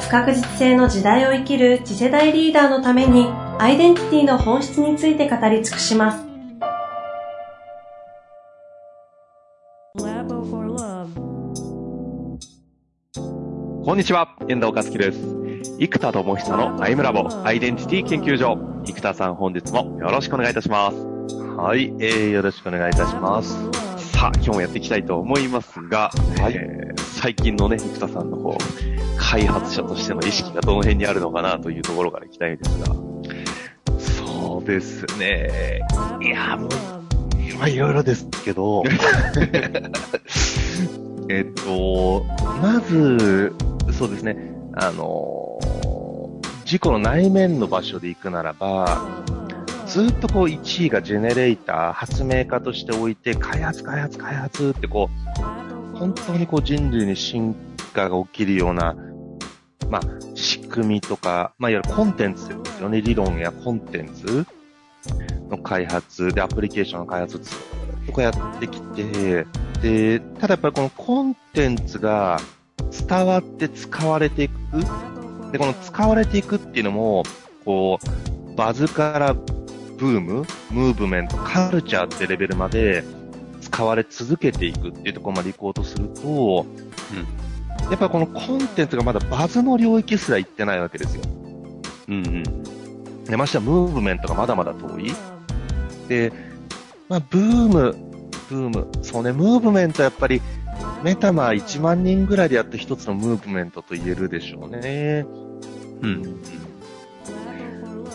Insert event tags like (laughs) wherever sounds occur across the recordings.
不確実性の時代を生きる次世代リーダーのためにアイデンティティの本質について語り尽くします。こんにちは、遠藤和樹です。生田智久のアイムラボアイデンティティ研究所。生田さん本日もよろしくお願いいたします。はい、えー、よろしくお願いいたします。さあ、今日もやっていきたいと思いますが、はい、えー、最近のね、生田さんのこう、開発者としての意識がどの辺にあるのかなというところからいきたいんですが、そうですね。いや、もう、まあいろいろですけど、(laughs) えっと、まず、そうですね、あの、事故の内面の場所で行くならば、ずっとこう1位がジェネレーター、発明家としておいて、開発、開発、開発ってこう、本当にこう人類に進化が起きるような、まあ、仕組みとか、まあ、いわゆるコンテンツですよね。理論やコンテンツの開発で、アプリケーションの開発ずっとこうやってきて、で、ただやっぱりこのコンテンツが伝わって使われていく。で、この使われていくっていうのも、こう、バズからブーム、ムーブメント、カルチャーってレベルまで使われ続けていくっていうところまで行こうとすると、うん、やっぱりこのコンテンツがまだバズの領域すら行ってないわけですよ。うんうん。で、ましてはムーブメントがまだまだ遠い。で、まあ、ブーム、ブーム、そうね、ムーブメントやっぱり、メタマ1万人ぐらいでやって一つのムーブメントと言えるでしょうね。うん。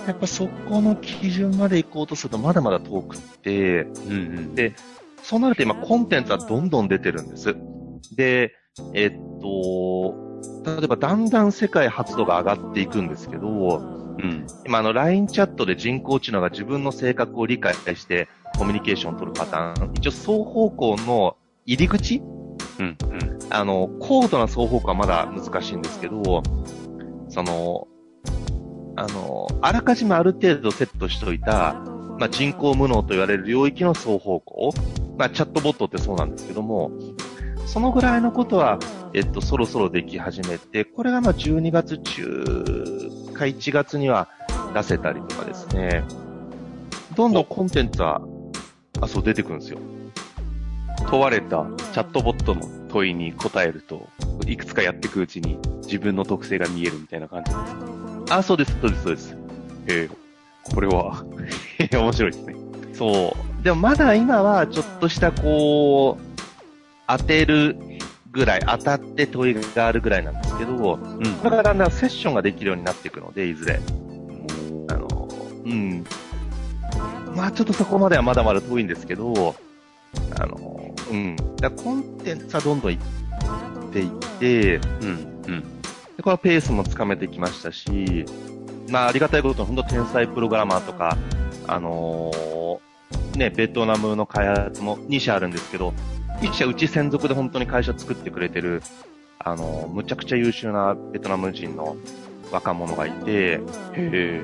やっぱそこの基準まで行こうとするとまだまだ遠くって、うんうん、で、そうなると今コンテンツはどんどん出てるんです。で、えっと、例えばだんだん世界発度が上がっていくんですけど、うん、今あの LINE チャットで人工知能が自分の性格を理解してコミュニケーションを取るパターン、一応双方向の入り口うん、うん。あの、高度な双方向はまだ難しいんですけど、その、あの、あらかじめある程度セットしといた、まあ、人工無能と言われる領域の双方向、まあ、チャットボットってそうなんですけども、そのぐらいのことは、えっと、そろそろでき始めて、これがま12月中か1月には出せたりとかですね、どんどんコンテンツは、あ、そう出てくるんですよ。問われたチャットボットの問いに答えると、いくつかやっていくうちに自分の特性が見えるみたいな感じです。あ、そうです、そうです、そうです。えー、これは (laughs) 面白いですね。そう。でもまだ今はちょっとしたこう、当てるぐらい、当たって問いがあるぐらいなんですけど、うん。だんだんセッションができるようになっていくので、いずれ。あの、うん。まあちょっとそこまではまだまだ遠いんですけど、あの、うん。だコンテンツはどんどんいっていって、うん、うん。で、これはペースもつかめてきましたし、まあ、ありがたいことに、本当天才プログラマーとか、あのー、ね、ベトナムの開発も2社あるんですけど、1社うち専属で本当に会社作ってくれてる、あのー、むちゃくちゃ優秀なベトナム人の若者がいて、へ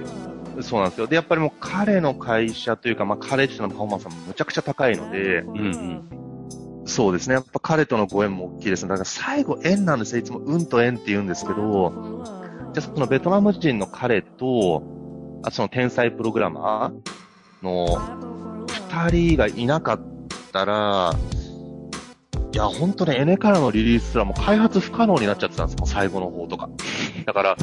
そうなんですよ。で、やっぱりもう彼の会社というか、まあ彼自身のパフォーマンスはむちゃくちゃ高いので、うんうんそうですね。やっぱ彼とのご縁も大きいですね。だから最後縁なんですよ。いつも運と縁って言うんですけど、じゃあそのベトナム人の彼と、あその天才プログラマーの二人がいなかったら、いや、本当ね、エネからのリリースすらも開発不可能になっちゃってたんですよ、最後の方とか。だから、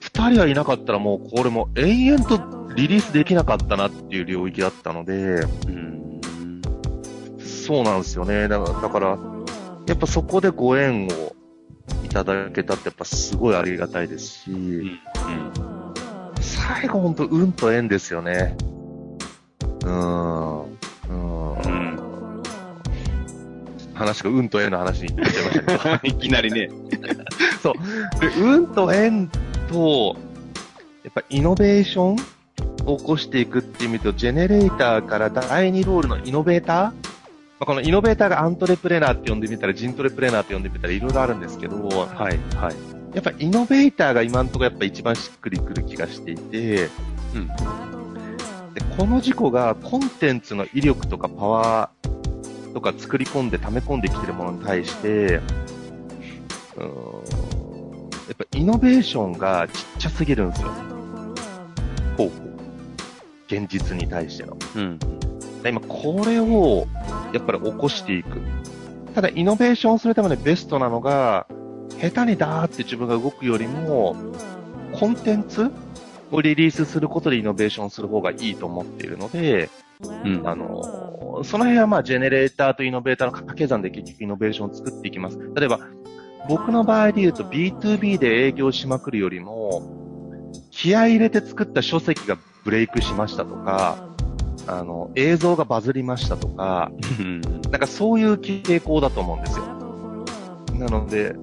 二人がいなかったらもうこれも延々とリリースできなかったなっていう領域だったので、うんそうなんですよね。だから、だからやっぱそこでご縁をいただけたってやっぱすごいありがたいですし、うん、うん、最後本当運と縁ですよね。うん。うん。うん、話が運と縁の話になっちゃいましたけど。(laughs) いきなりね。(laughs) そう。で、運と縁と、やっぱイノベーションを起こしていくっていう意味と、ジェネレーターから第2ロールのイノベーターまあ、このイノベーターがアントレプレナーって呼んでみたら、ジントレプレナーって呼んでみたらいろいろあるんですけど、はい、はい。やっぱイノベーターが今のところやっぱ一番しっくりくる気がしていて、うん。でこの事故がコンテンツの威力とかパワーとか作り込んで溜め込んできてるものに対して、うーんやっぱイノベーションがちっちゃすぎるんですよ。ほうほう。現実に対しての。うん。で今これをやっぱり起こしていく。ただイノベーションするためにベストなのが、下手にダーって自分が動くよりも、コンテンツをリリースすることでイノベーションする方がいいと思っているので、うん。あの、その辺はまあ、ジェネレーターとイノベーターの掛け算で結局イノベーションを作っていきます。例えば、僕の場合で言うと B2B で営業しまくるよりも、気合い入れて作った書籍がブレイクしましたとか、あの、映像がバズりましたとか、うん。なんかそういう傾向だと思うんですよ。なので、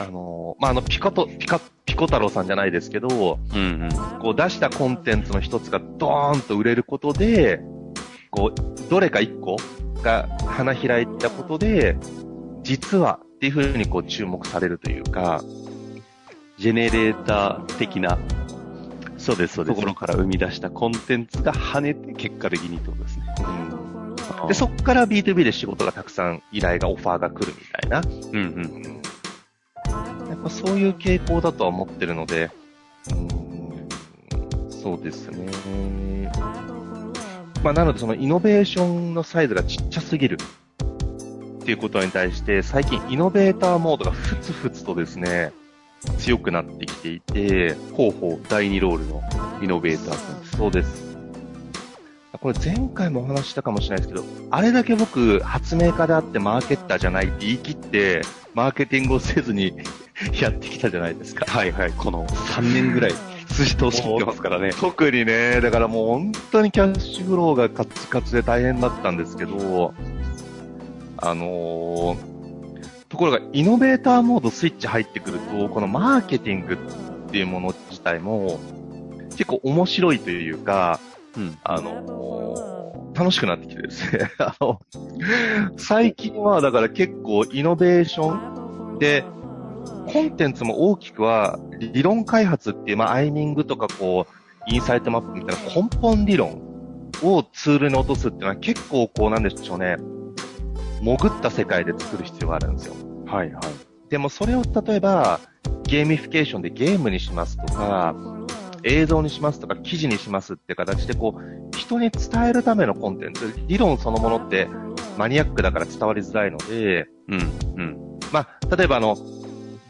あの、まあ、あの、ピコと、ピカ、ピコ太郎さんじゃないですけど、うん。うん。こう出したコンテンツの一つがドーンと売れることで、こう、どれか一個が花開いたことで、実はっていうふうにこう注目されるというか、ジェネレーター的なそうです、そうです。ところから生み出したコンテンツが跳ねて結果的にってことですね。うん、で、そっから B2B で仕事がたくさん依頼が、オファーが来るみたいな。うんうん。やっぱそういう傾向だとは思ってるので、うん、そうですね。まあ、なのでそのイノベーションのサイズがちっちゃすぎるっていうことに対して、最近イノベーターモードがふつふつとですね、強くなってきていて、ほうほう、第2ロールのイノベーターさんです。そうです。これ前回もお話ししたかもしれないですけど、あれだけ僕、発明家であってマーケッターじゃないって言い切って、マーケティングをせずに (laughs) やってきたじゃないですか。はいはい、この3年ぐらい、筋通し切ってますからね。(laughs) 特にね、だからもう本当にキャッシュフローがカツカツで大変だったんですけど、あのーところがイノベーターモードスイッチ入ってくると、このマーケティングっていうもの自体も結構面白いというか、うん。あのー楽しくなってきてですね、(laughs) あの、最近はだから結構イノベーションで、コンテンツも大きくは理論開発っていう、まあ、アイミングとかこう、インサイトマップみたいな根本理論をツールに落とすっていうのは結構こうなんでしょうね、潜った世界で作る必要があるんですよ。はいはい。でもそれを例えば、ゲーミフィケーションでゲームにしますとか、映像にしますとか、記事にしますって形で、こう、人に伝えるためのコンテンツ、理論そのものってマニアックだから伝わりづらいので、うん、うん。まあ、例えばあの、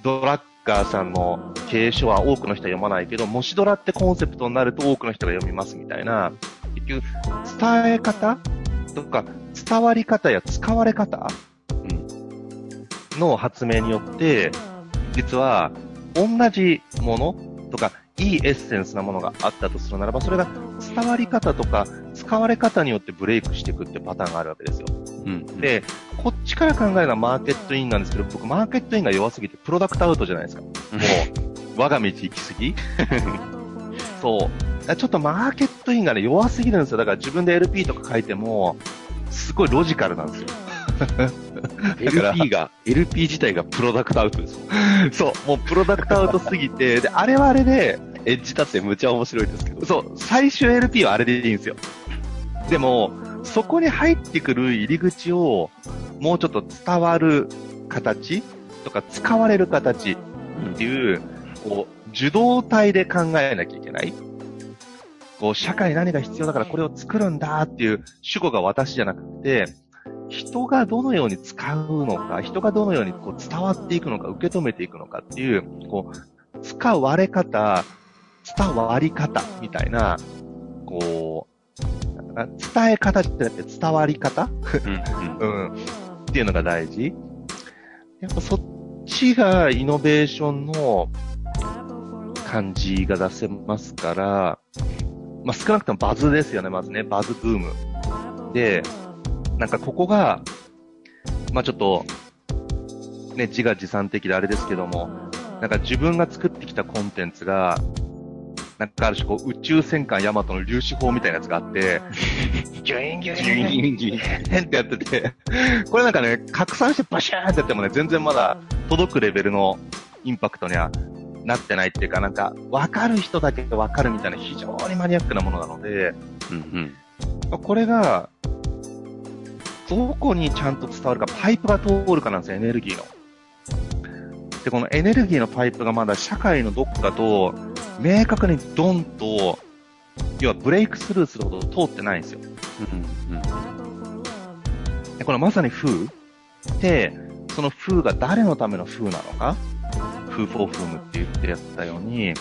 ドラッカーさんの経営書は多くの人は読まないけど、もしドラってコンセプトになると多くの人が読みますみたいな、結局、伝え方とか、伝わり方や使われ方？の発明によって、実は、同じものとか、いいエッセンスなものがあったとするならば、それが伝わり方とか、使われ方によってブレイクしていくってパターンがあるわけですよ。うん。で、こっちから考えるのはマーケットインなんですけど、僕マーケットインが弱すぎてプロダクトアウトじゃないですか。(laughs) もう、我が道行き過ぎ (laughs) そう。ちょっとマーケットインがね、弱すぎるんですよ。だから自分で LP とか書いても、すごいロジカルなんですよ。LP が、LP 自体がプロダクトアウトです。そう、もうプロダクトアウトすぎて、(laughs) で、あれはあれで、エッジ立ってむちゃ面白いですけど。そう、最終 LP はあれでいいんですよ。でも、そこに入ってくる入り口を、もうちょっと伝わる形とか使われる形っていう、こう、受動体で考えなきゃいけない。こう、社会に何が必要だからこれを作るんだっていう主語が私じゃなくて、人がどのように使うのか、人がどのようにこう伝わっていくのか、受け止めていくのかっていう、こう、使われ方、伝わり方みたいな、こう、なんか伝え方じゃなくて伝わり方？うん。っていうのが大事。やっぱそっちがイノベーションの感じが出せますから、まあ、少なくともバズですよね、まずね、バズブーム。で、なんかここが、まあ、ちょっと、ね、自画自賛的であれですけども、なんか自分が作ってきたコンテンツが、なんかある種こう宇宙戦艦ヤマトの粒子砲みたいなやつがあって、ギュインギュインギュイン変ってやってて、これなんかね、拡散してバシャーンってやってもね、全然まだ届くレベルのインパクトにはなってないっていうか、なんか、わかる人だけわかるみたいな非常にマニアックなものなので、うんうん。これが、どこにちゃんと伝わるか、パイプが通るかなんですよ、エネルギーの。で、このエネルギーのパイプがまだ社会のどっかと、明確にドンと、要はブレイクスルーするほど通ってないんですよ。うんうん。でこれまさに風で、その風が誰のための風なのか、風フォーフームって言ってやったように、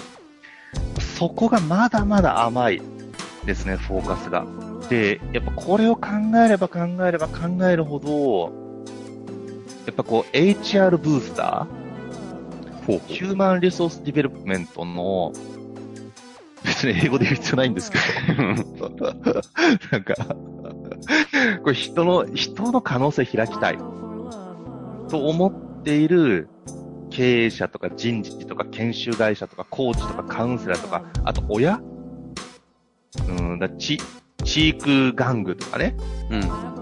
そこがまだまだ甘いですね、フォーカスが。で、やっぱこれを考えれば考えれば考えるほど、やっぱこう HR ブースター、ヒューマンリソースディベロップメントの、別に英語で言う必要ないんですけど、(laughs) なんか、これ人の、人の可能性開きたい。と思っている経営者とか人事とか研修会社とかコーチとかカウンセラーとか、あと親？うんだ、チ、チーク玩具とかね。うん。あ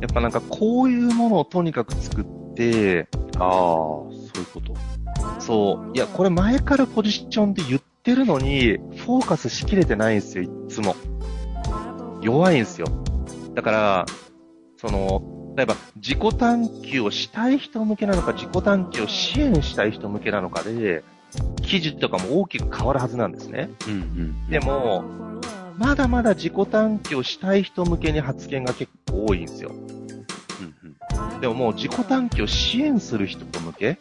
やっぱなんかこういうものをとにかく作って、あ、そういうこと。そう。いや、これ前からポジションで言ってるのに、フォーカスしきれてないんですよ、いつも。弱いんですよ。だから、その、例えば自己探求をしたい人向けなのか、自己探求を支援したい人向けなのかで、記事とかも大きく変わるはずなんですね。うんうん。でも、まだまだ自己探求をしたい人向けに発言が結構多いんですよ。うんうん。でももう自己探求を支援する人向け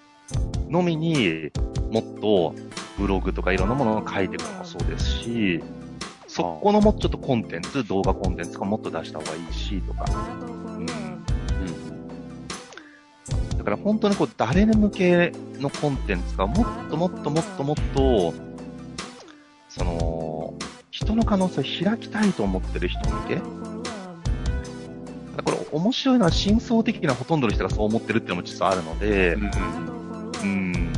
のみにもっとブログとかいろんなものを書いていくのもそうですし、そこのもうちょっとコンテンツ、動画コンテンツがもっと出した方がいいしとか。うん。だから本当にこう誰に向けのコンテンツがもっともっともっともっと、その、人の可能性を開きたいと思ってる人向けこれ面白いのは真相的なほとんどの人がそう思ってるっていうのも実はあるので、うん。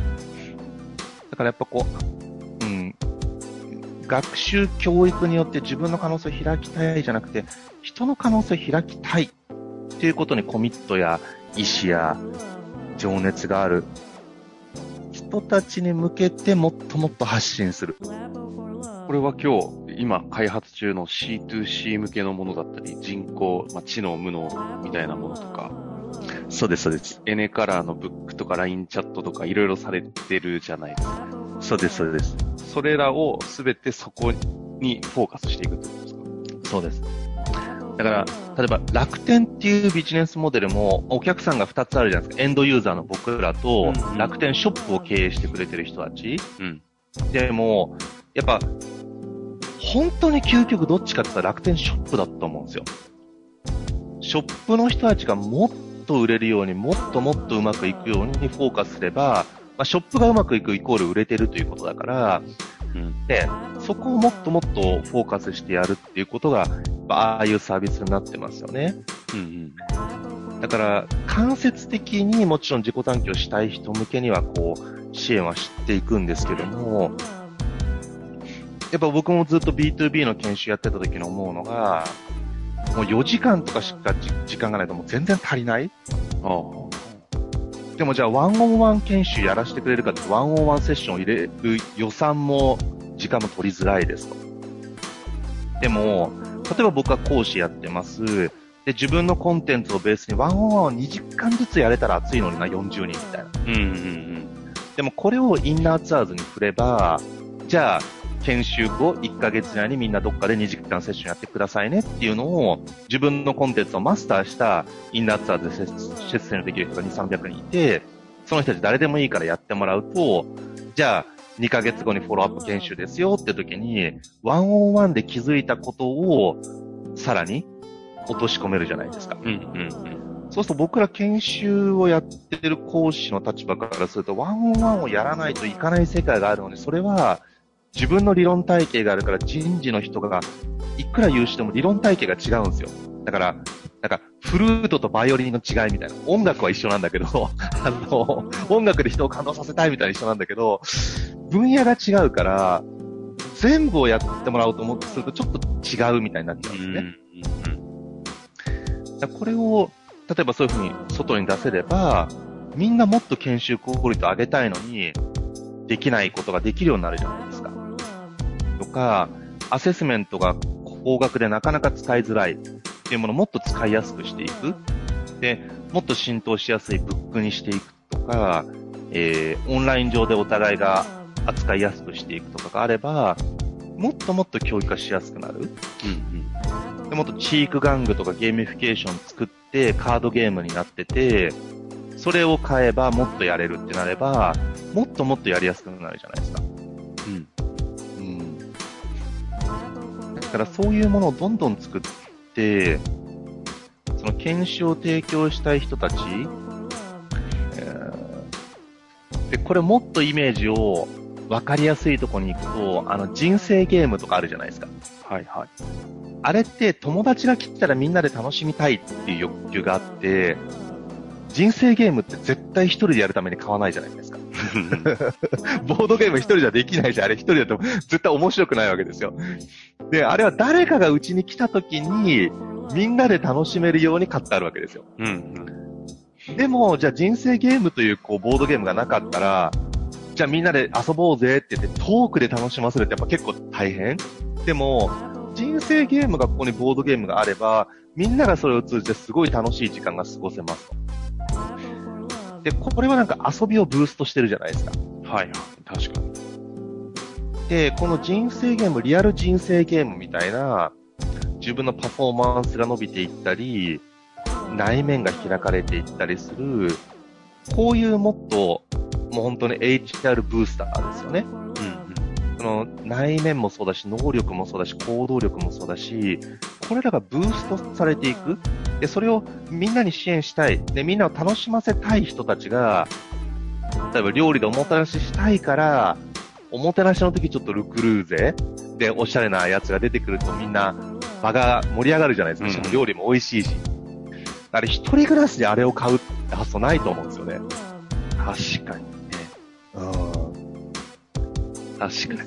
だからやっぱこう、うん。学習教育によって自分の可能性を開きたいじゃなくて、人の可能性を開きたいっていうことにコミットや意志や情熱がある人たちに向けてもっともっと発信する。これは今日、今開発中の C2C 向けのものだったり、人工、まあ、知能無能みたいなものとか、そうです、そうです。エネカラーのブックとか LINE チャットとかいろいろされてるじゃないですか。そうです、そうです。それらをすべてそこにフォーカスしていくってことですか？そうです。だから、例えば楽天っていうビジネスモデルもお客さんが2つあるじゃないですか。エンドユーザーの僕らと楽天ショップを経営してくれてる人たち。うん。でも、やっぱ、本当に究極どっちかって言ったら楽天ショップだと思うんですよ。ショップの人たちがもっと売れるように、もっともっとうまくいくようにフォーカスすれば、まあ、ショップがうまくいくイコール売れてるということだから、うん。で、そこをもっともっとフォーカスしてやるっていうことが、ああいうサービスになってますよね。うんだから、間接的にもちろん自己探求したい人向けには、こう、支援はしていくんですけども、やっぱ僕もずっと B2B の研修やってた時に思うのが、もう4時間とかしかじ時間がないともう全然足りないうん。あでもじゃあワンオンワン研修やらせてくれるかってワンオンワンセッションを入れる予算も時間も取りづらいですと。でも、例えば僕は講師やってます。で、自分のコンテンツをベースにワンオンワンを2時間ずつやれたら熱いのにな、40人みたいな。あ。うんうんでもこれをインナーツアーズに振れば、じゃあ、研修後1ヶ月以内にみんなどっかで2時間セッションやってくださいねっていうのを、自分のコンテンツをマスターしたインナーツアーズで出出演できる人が2、300人いて、その人たち誰でもいいからやってもらうと、じゃあ、2ヶ月後にフォローアップ研修ですよって時に、ワンオンワンで気づいたことを、さらに落とし込めるじゃないですか。うん。うんうんそうすると僕ら研修をやってる講師の立場からすると、ワンオンワンをやらないといかない世界があるのに、それは自分の理論体系があるから人事の人がいくら優秀でも理論体系が違うんですよ。だから、なんか、フルートとバイオリンの違いみたいな。音楽は一緒なんだけど、(laughs) あの、音楽で人を感動させたいみたいな一緒なんだけど、分野が違うから、全部をやってもらおうと思ってするとちょっと違うみたいになっちゃうんですね。だこれを、例えばそういうふうに外に出せれば、みんなもっと研修効率上げたいのに、できないことができるようになるじゃないですか。とか、アセスメントが高額でなかなか使いづらいっていうものをもっと使いやすくしていく。で、もっと浸透しやすいブックにしていくとか、えー、オンライン上でお互いが扱いやすくしていくとかがあれば、もっともっと教育化しやすくなる。でもっと知育玩具とかゲーミフィケーション作ってカードゲームになってて、それを買えばもっとやれるってなれば、もっともっとやりやすくなるじゃないですか。からそういうものをどんどん作って、その研修を提供したい人たち、えーで、これもっとイメージを分かりやすいところに行くと、あの人生ゲームとかあるじゃないですか。はいはい。あれって友達が来たらみんなで楽しみたいっていう欲求があって、人生ゲームって絶対一人でやるために買わないじゃないですか。ボードゲーム一人じゃできないし、あれ一人だと絶対面白くないわけですよ。で、あれは誰かがうちに来た時に、みんなで楽しめるように買ってあるわけですよ。うんうん。でも、じゃあ人生ゲームというこうボードゲームがなかったら、じゃあみんなで遊ぼうぜって言ってトークで楽しませるってやっぱ結構大変でも、人生ゲームがここにボードゲームがあれば、みんながそれを通じてすごい楽しい時間が過ごせますと。で、これはなんか遊びをブーストしてるじゃないですか。はいはい。確かに。で、この人生ゲーム、リアル人生ゲームみたいな、自分のパフォーマンスが伸びていったり、内面が開かれていったりする、こういうもっと、もう本当に HR ブースターですよね。うんその内面もそうだし、能力もそうだし、行動力もそうだし、これらがブーストされていく。で、それをみんなに支援したい。で、みんなを楽しませたい人たちが、例えば料理でおもてなししたいから、おもてなしの時ちょっとルクルーゼでおしゃれなやつが出てくるとみんな場が盛り上がるじゃないですか。うんしかも料理も美味しいし。あれ、一人暮らしであれを買うって発想ないと思うんですよね。確かにね。うん。確かに。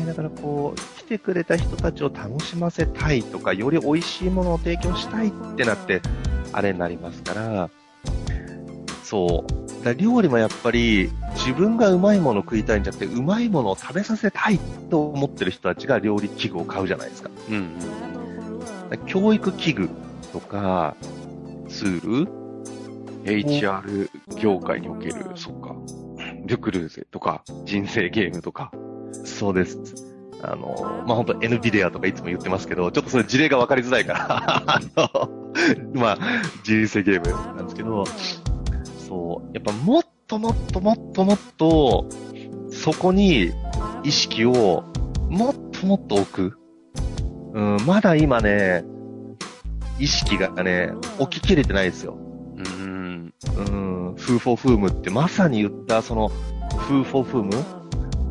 ね、だからこう、来てくれた人たちを楽しませたいとか、より美味しいものを提供したいってなって、あれになりますから、そう。だ料理もやっぱり、自分がうまいものを食いたいんじゃなくて、うまいものを食べさせたいと思ってる人たちが料理器具を買うじゃないですか。うんうん。教育器具とか、ツール？HR 業界における、そっか。ルクルーゼとか、人生ゲームとか。そうです。あの、まあ、本当 NVIDIA とかいつも言ってますけど、ちょっとそれ事例が分かりづらいから、(laughs) あの、まあ、人生ゲームなんですけど、そう、やっぱもっともっともっともっと、そこに意識をもっともっと置く。うん、まだ今ね、意識がね、置ききれてないですよ。うん。うん、フーフォーフームってまさに言ったその、フーフォーフーム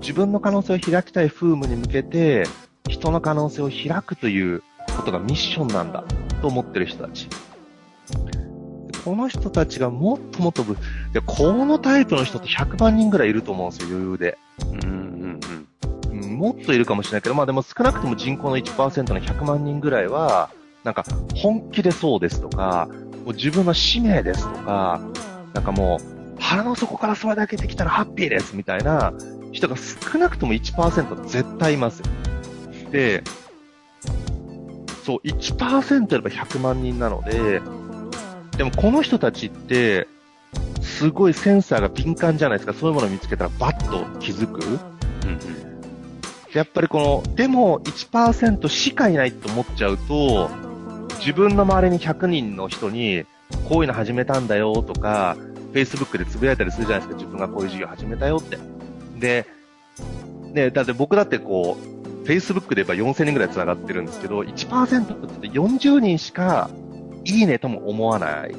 自分の可能性を開きたいフームに向けて、人の可能性を開くということがミッションなんだと思ってる人たち。この人たちがもっともっとぶ、で、このタイプの人って100万人ぐらいいると思うんですよ、余裕で。うんうんうん。うんもっといるかもしれないけど、まあでも少なくとも人口の1%の100万人ぐらいは、なんか本気でそうですとか、もう自分の使命ですとか、なんかもう腹の底からそれだけできたらハッピーですみたいな人が少なくとも1%絶対いますよ。で、そう、1%やれば100万人なので、でもこの人たちって、すごいセンサーが敏感じゃないですか。そういうものを見つけたらバッと気づく。うんうん。やっぱりこの、でも1%しかいないと思っちゃうと、自分の周りに100人の人に、こういうの始めたんだよとか、Facebook でつぶやいたりするじゃないですか。自分がこういう事業始めたよって。で、ね、だって僕だってこう、Facebook で言えば4000人ぐらい繋がってるんですけど、1%って40人しか、いいねとも思わない。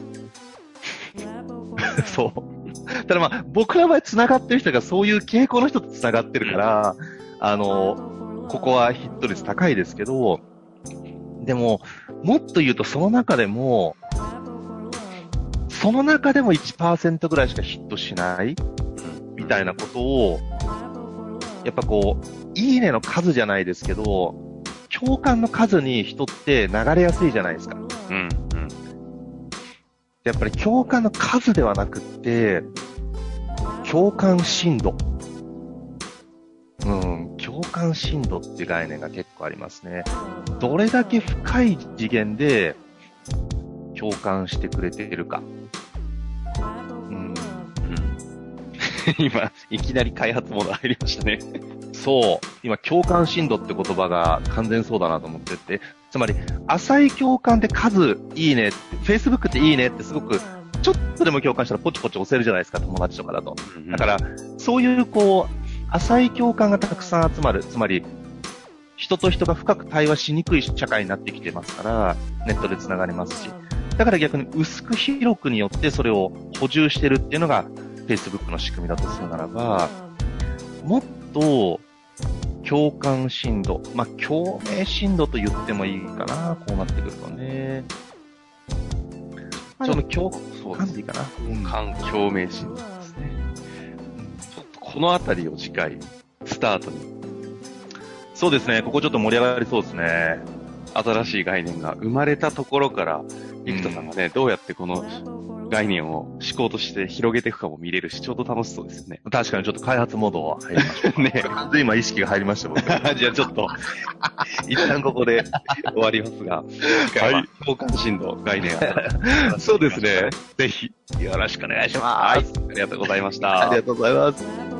(laughs) そう。ただまあ、僕の場合繋がってる人がそういう傾向の人と繋がってるから、あの、ここはヒット率高いですけど、でも、もっと言うとその中でも、その中でも1%ぐらいしかヒットしないみたいなことを、やっぱこう、いいねの数じゃないですけど、共感の数に人って流れやすいじゃないですか。うん。うん。やっぱり共感の数ではなくって、共感深度。うん、共感深度っていう概念が結構ありますね。どれだけ深い次元で共感してくれているか。(laughs) 今、いきなり開発モード入りましたね。そう。今、共感深度って言葉が完全そうだなと思ってて、つまり、浅い共感で数いいねって、Facebook っていいねってすごく、ちょっとでも共感したらポチポチ押せるじゃないですか、友達とかだと。だから、そういうこう、浅い共感がたくさん集まる。つまり、人と人が深く対話しにくい社会になってきてますから、ネットで繋がりますし。だから逆に薄く広くによってそれを補充してるっていうのが Facebook の仕組みだとするならば、もっと共感深度、まあ、共鳴深度と言ってもいいかな、こうなってくるとね。まあその共そう感でいいかな。環境名詞ですね。ちょっとこのあたりを次回、スタートに、そうですね、ここちょっと盛り上がりそうですね。新しい概念が生まれたところから、生田さんがね、どうやってこの概念を思考として広げていくかも見れるし、ちょうど楽しそうですよね。(laughs) 確かにちょっと開発モードは入りました。(laughs) ね完全に今意識が入りました、僕。(laughs) じゃあちょっと、一旦ここで終わりますが、は共感振動概念をそうですね。ぜひ、よろしくお願いします。はい。ありがとうございました。ありがとうございます。